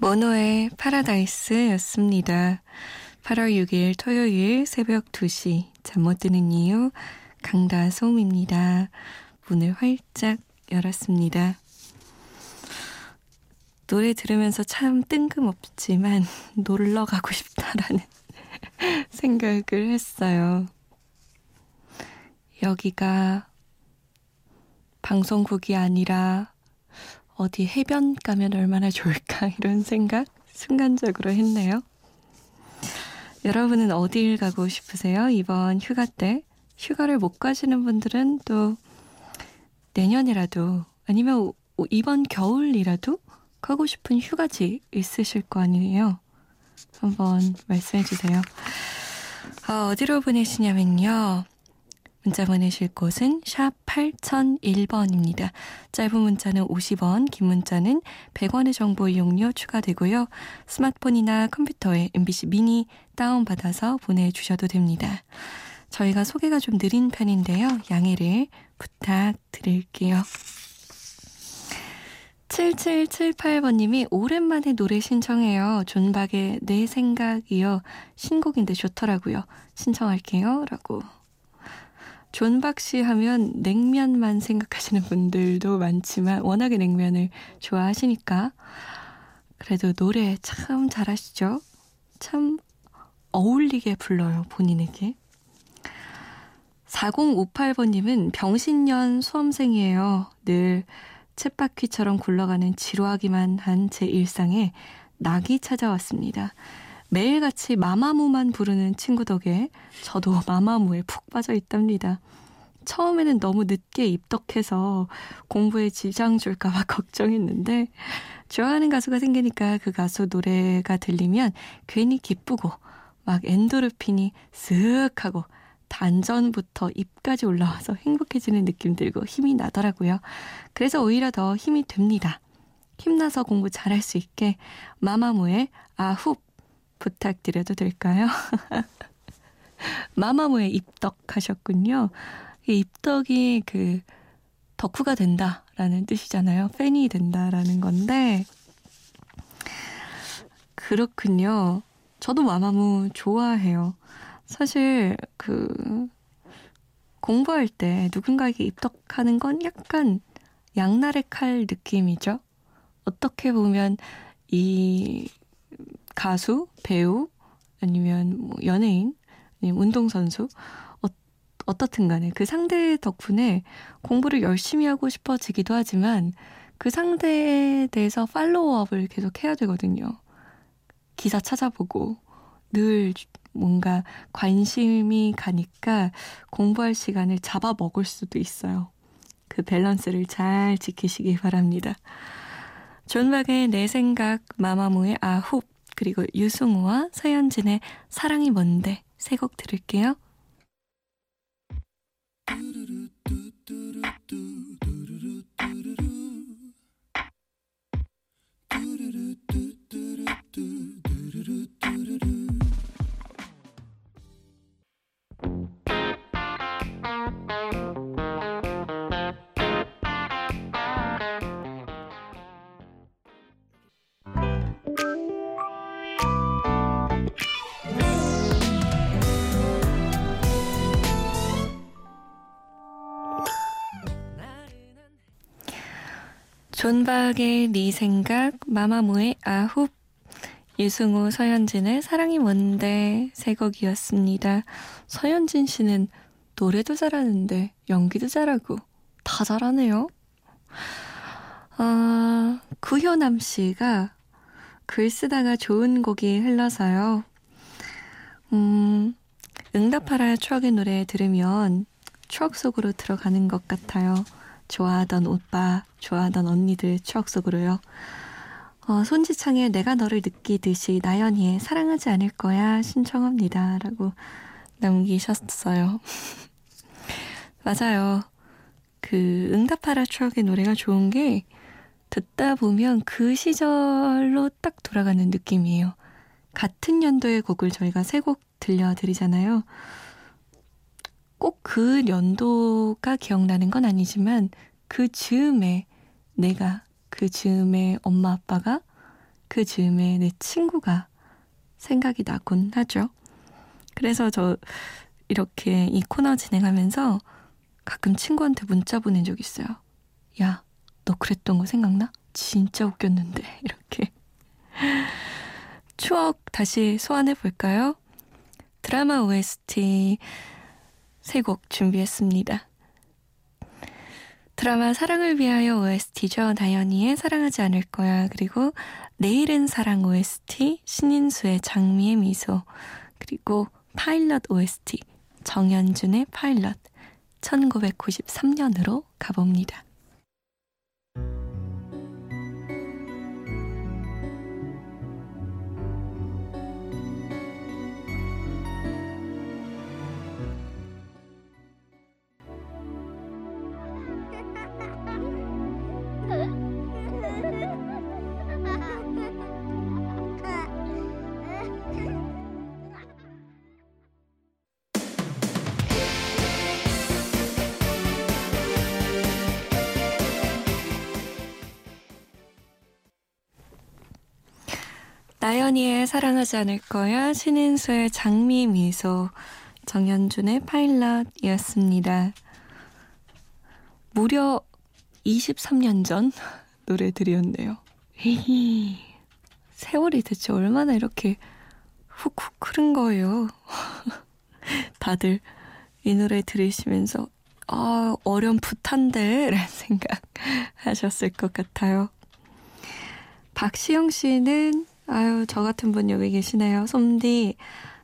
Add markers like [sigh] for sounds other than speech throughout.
모노의 파라다이스였습니다. 8월 6일 토요일 새벽 2시 잠 못 드는 이유 강다솜입니다. 문을 활짝 열었습니다. 노래 들으면서 참 뜬금없지만 [laughs] 놀러 가고 싶다라는 [laughs] 생각을 했어요. 여기가 방송국이 아니라 어디 해변 가면 얼마나 좋을까 [laughs] 이런 생각 순간적으로 했네요. 여러분은 어딜 가고 싶으세요? 이번 휴가 때 휴가를 못 가시는 분들은 또 내년이라도 아니면 이번 겨울이라도 가고 싶은 휴가지 있으실 거 아니에요? 한번 말씀해 주세요. 어, 어디로 보내시냐면요. 문자 보내실 곳은 샵 8001번입니다. 짧은 문자는 50원, 긴 문자는 100원의 정보 이용료 추가되고요. 스마트폰이나 컴퓨터에 MBC 미니 다운받아서 보내주셔도 됩니다. 저희가 소개가 좀 느린 편인데요. 양해를 부탁드릴게요. 7778번님이 오랜만에 노래 신청해요. 존박의 내 생각이요. 신곡인데 좋더라고요. 신청할게요. 라고 존박 씨 하면 냉면만 생각하시는 분들도 많지만 워낙에 냉면을 좋아하시니까 그래도 노래 참 잘하시죠? 참 어울리게 불러요, 본인에게. 4058번님은 병신년 수험생이에요. 늘 쳇바퀴처럼 굴러가는 지루하기만 한 제 일상에 낙이 찾아왔습니다. 매일같이 마마무만 부르는 친구 덕에 저도 마마무에 푹 빠져 있답니다. 처음에는 너무 늦게 입덕해서 공부에 지장 줄까봐 [laughs] 걱정했는데 좋아하는 가수가 생기니까 그 가수 노래가 들리면 괜히 기쁘고 막 엔도르핀이 쓱 하고 단전부터 입까지 올라와서 행복해지는 느낌 들고 힘이 나더라고요. 그래서 오히려 더 힘이 됩니다. 힘나서 공부 잘할 수 있게 마마무의 아훅 부탁드려도 될까요? [laughs] 마마무에 입덕하셨군요. 입덕이 그 덕후가 된다라는 뜻이잖아요. 팬이 된다라는 건데 그렇군요. 저도 마마무 좋아해요. 사실 그 공부할 때 누군가에게 입덕하는 건 약간 양날의 칼 느낌이죠. 어떻게 보면 이 가수, 배우, 아니면 뭐 연예인, 아니면 운동선수, 어, 어떻든 간에 그 상대 덕분에 공부를 열심히 하고 싶어지기도 하지만 그 상대에 대해서 팔로우업을 계속 해야 되거든요. 기사 찾아보고 늘 뭔가 관심이 가니까 공부할 시간을 잡아먹을 수도 있어요. 그 밸런스를 잘 지키시기 바랍니다. 존박의 내 생각, 마마무의 아홉, 그리고 유승우와 서현진의 사랑이 뭔데 세 곡 들을게요. 존박의 네 생각, 마마무의 아홉, 유승우, 서현진의 사랑이 뭔데 세 곡이었습니다. 서현진 씨는 노래도 잘하는데 연기도 잘하고 다 잘하네요. 아, 구효남 씨가 글 쓰다가 좋은 곡이 흘러서요. 음, 응답하라 추억의 노래 들으면 추억 속으로 들어가는 것 같아요. 좋아하던 오빠, 좋아하던 언니들 추억 속으로요. 어, 손지창의 내가 너를 느끼듯이 나연이의 사랑하지 않을 거야 신청합니다. 라고 남기셨어요. [laughs] 맞아요. 그 응답하라 추억의 노래가 좋은 게 듣다 보면 그 시절로 딱 돌아가는 느낌이에요. 같은 연도의 곡을 저희가 세 곡 들려드리잖아요. 꼭 그 연도가 기억나는 건 아니지만 그 즈음에 내가 그 즈음에 엄마 아빠가 그 즈음에 내 친구가 생각이 나곤 하죠. 그래서 저 이렇게 이 코너 진행하면서 가끔 친구한테 문자 보낸 적 있어요. 야, 너 그랬던 거 생각나? 진짜 웃겼는데. [laughs] 이렇게. 추억 다시 소환해 볼까요? 드라마 OST 세 곡 준비했습니다. 드라마 사랑을 위하여 OST죠. 다현이의 사랑하지 않을 거야. 그리고 내일은 사랑 OST 신인수의 장미의 미소. 그리고 파일럿 OST 정연준의 파일럿 1993년으로 가봅니다. 나연이의 사랑하지 않을 거야, 신인수의 장미 미소, 정현준의 파일럿이었습니다. 무려 23년 전 [laughs] 노래들이었네요. 세월이 대체 얼마나 이렇게 훅훅 흐른 거예요. [laughs] 다들 이 노래 들으시면서 아, 어렴풋한데? 라는 생각 [laughs] 하셨을 것 같아요. 박시영 씨는 아유, 저 같은 분 여기 계시네요. 솜디,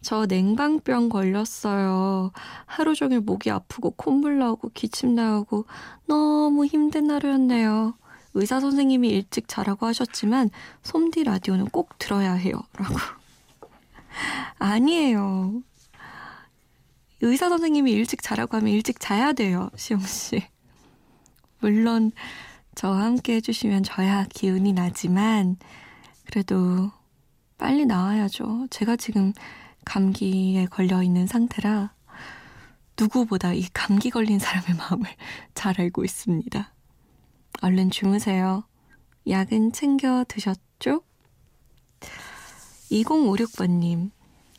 저 냉방병 걸렸어요. 하루 종일 목이 아프고 콧물 나오고 기침 나오고 너무 힘든 하루였네요. 의사 선생님이 일찍 자라고 하셨지만 솜디 라디오는 꼭 들어야 해요. 라고. [laughs] 아니에요. 의사 선생님이 일찍 자라고 하면 일찍 자야 돼요. 시영 씨. 물론 저와 함께 해주시면 저야 기운이 나지만 그래도 빨리 나와야죠. 제가 지금 감기에 걸려 있는 상태라 누구보다 이 감기 걸린 사람의 마음을 [laughs] 잘 알고 있습니다. 얼른 주무세요. 약은 챙겨 드셨죠? 2056번님,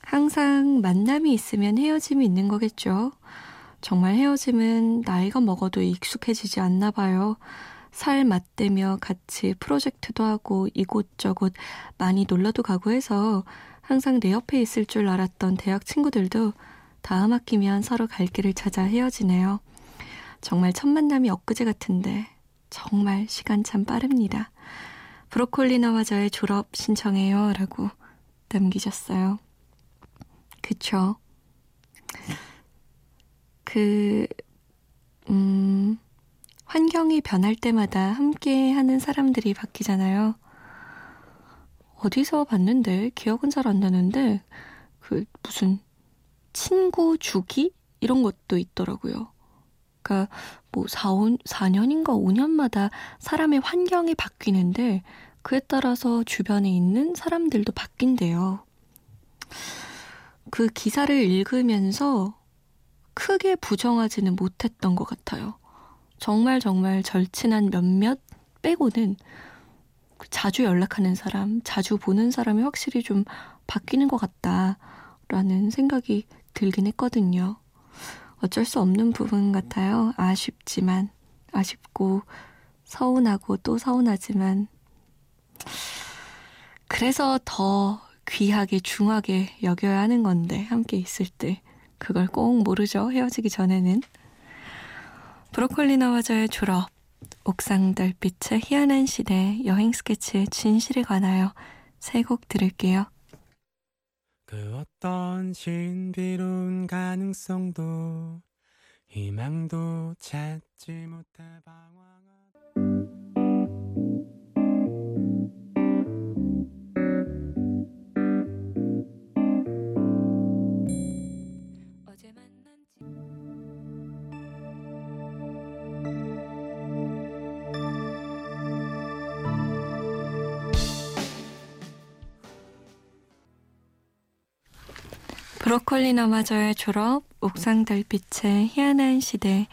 항상 만남이 있으면 헤어짐이 있는 거겠죠? 정말 헤어짐은 나이가 먹어도 익숙해지지 않나 봐요. 살 맞대며 같이 프로젝트도 하고 이곳저곳 많이 놀러도 가고 해서 항상 내 옆에 있을 줄 알았던 대학 친구들도 다음 학기면 서로 갈 길을 찾아 헤어지네요. 정말 첫 만남이 엊그제 같은데 정말 시간 참 빠릅니다. 브로콜리나와 저의 졸업 신청해요 라고 남기셨어요. 그쵸. 그, 음, 환경이 변할 때마다 함께 하는 사람들이 바뀌잖아요. 어디서 봤는데, 기억은 잘 안 나는데, 그, 무슨, 친구 주기? 이런 것도 있더라고요. 그러니까, 뭐, 4, 5, 4년인가 5년마다 사람의 환경이 바뀌는데, 그에 따라서 주변에 있는 사람들도 바뀐대요. 그 기사를 읽으면서 크게 부정하지는 못했던 것 같아요. 정말 정말 절친한 몇몇 빼고는 자주 연락하는 사람, 자주 보는 사람이 확실히 좀 바뀌는 것 같다라는 생각이 들긴 했거든요. 어쩔 수 없는 부분 같아요. 아쉽지만, 아쉽고, 서운하고 또 서운하지만, 그래서 더 귀하게, 중하게 여겨야 하는 건데, 함께 있을 때. 그걸 꼭 모르죠. 헤어지기 전에는. 브로콜리 나와저의 졸업, 옥상 달빛의 희한한 시대, 여행 스케치의 진실에 관하여 세 곡 들을게요. 그 어떤 신비로운 가능성도 희망도 찾지 못해 방황 브로콜리 너마저의 졸업, 옥상 달빛의 희한한 시대,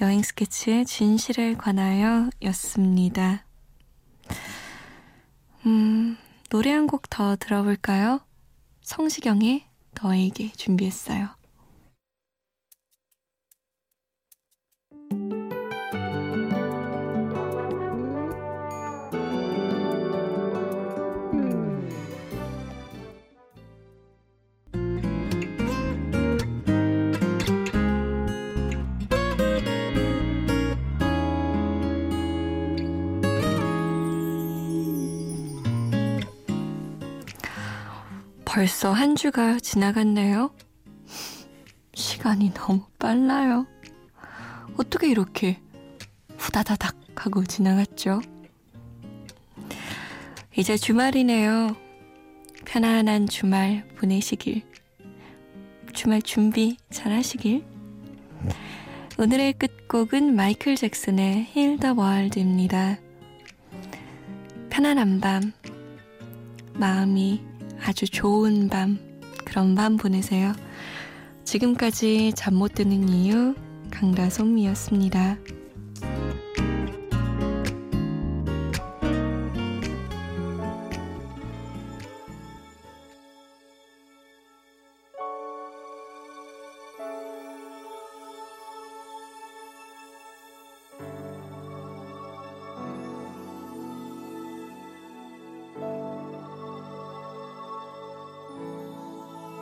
여행 스케치의 진실에 관하여 였습니다. 음, 노래 한 곡 더 들어볼까요? 성시경의 너에게 준비했어요. 벌써 한 주가 지나갔네요. 시간이 너무 빨라요. 어떻게 이렇게 후다다닥 하고 지나갔죠? 이제 주말이네요. 편안한 주말 보내시길. 주말 준비 잘 하시길. 오늘의 끝곡은 마이클 잭슨의 힐 더 월드입니다. 편안한 밤, 마음이 아주 좋은 밤, 그런 밤 보내세요. 지금까지 잠 못 드는 이유 강다솜이었습니다.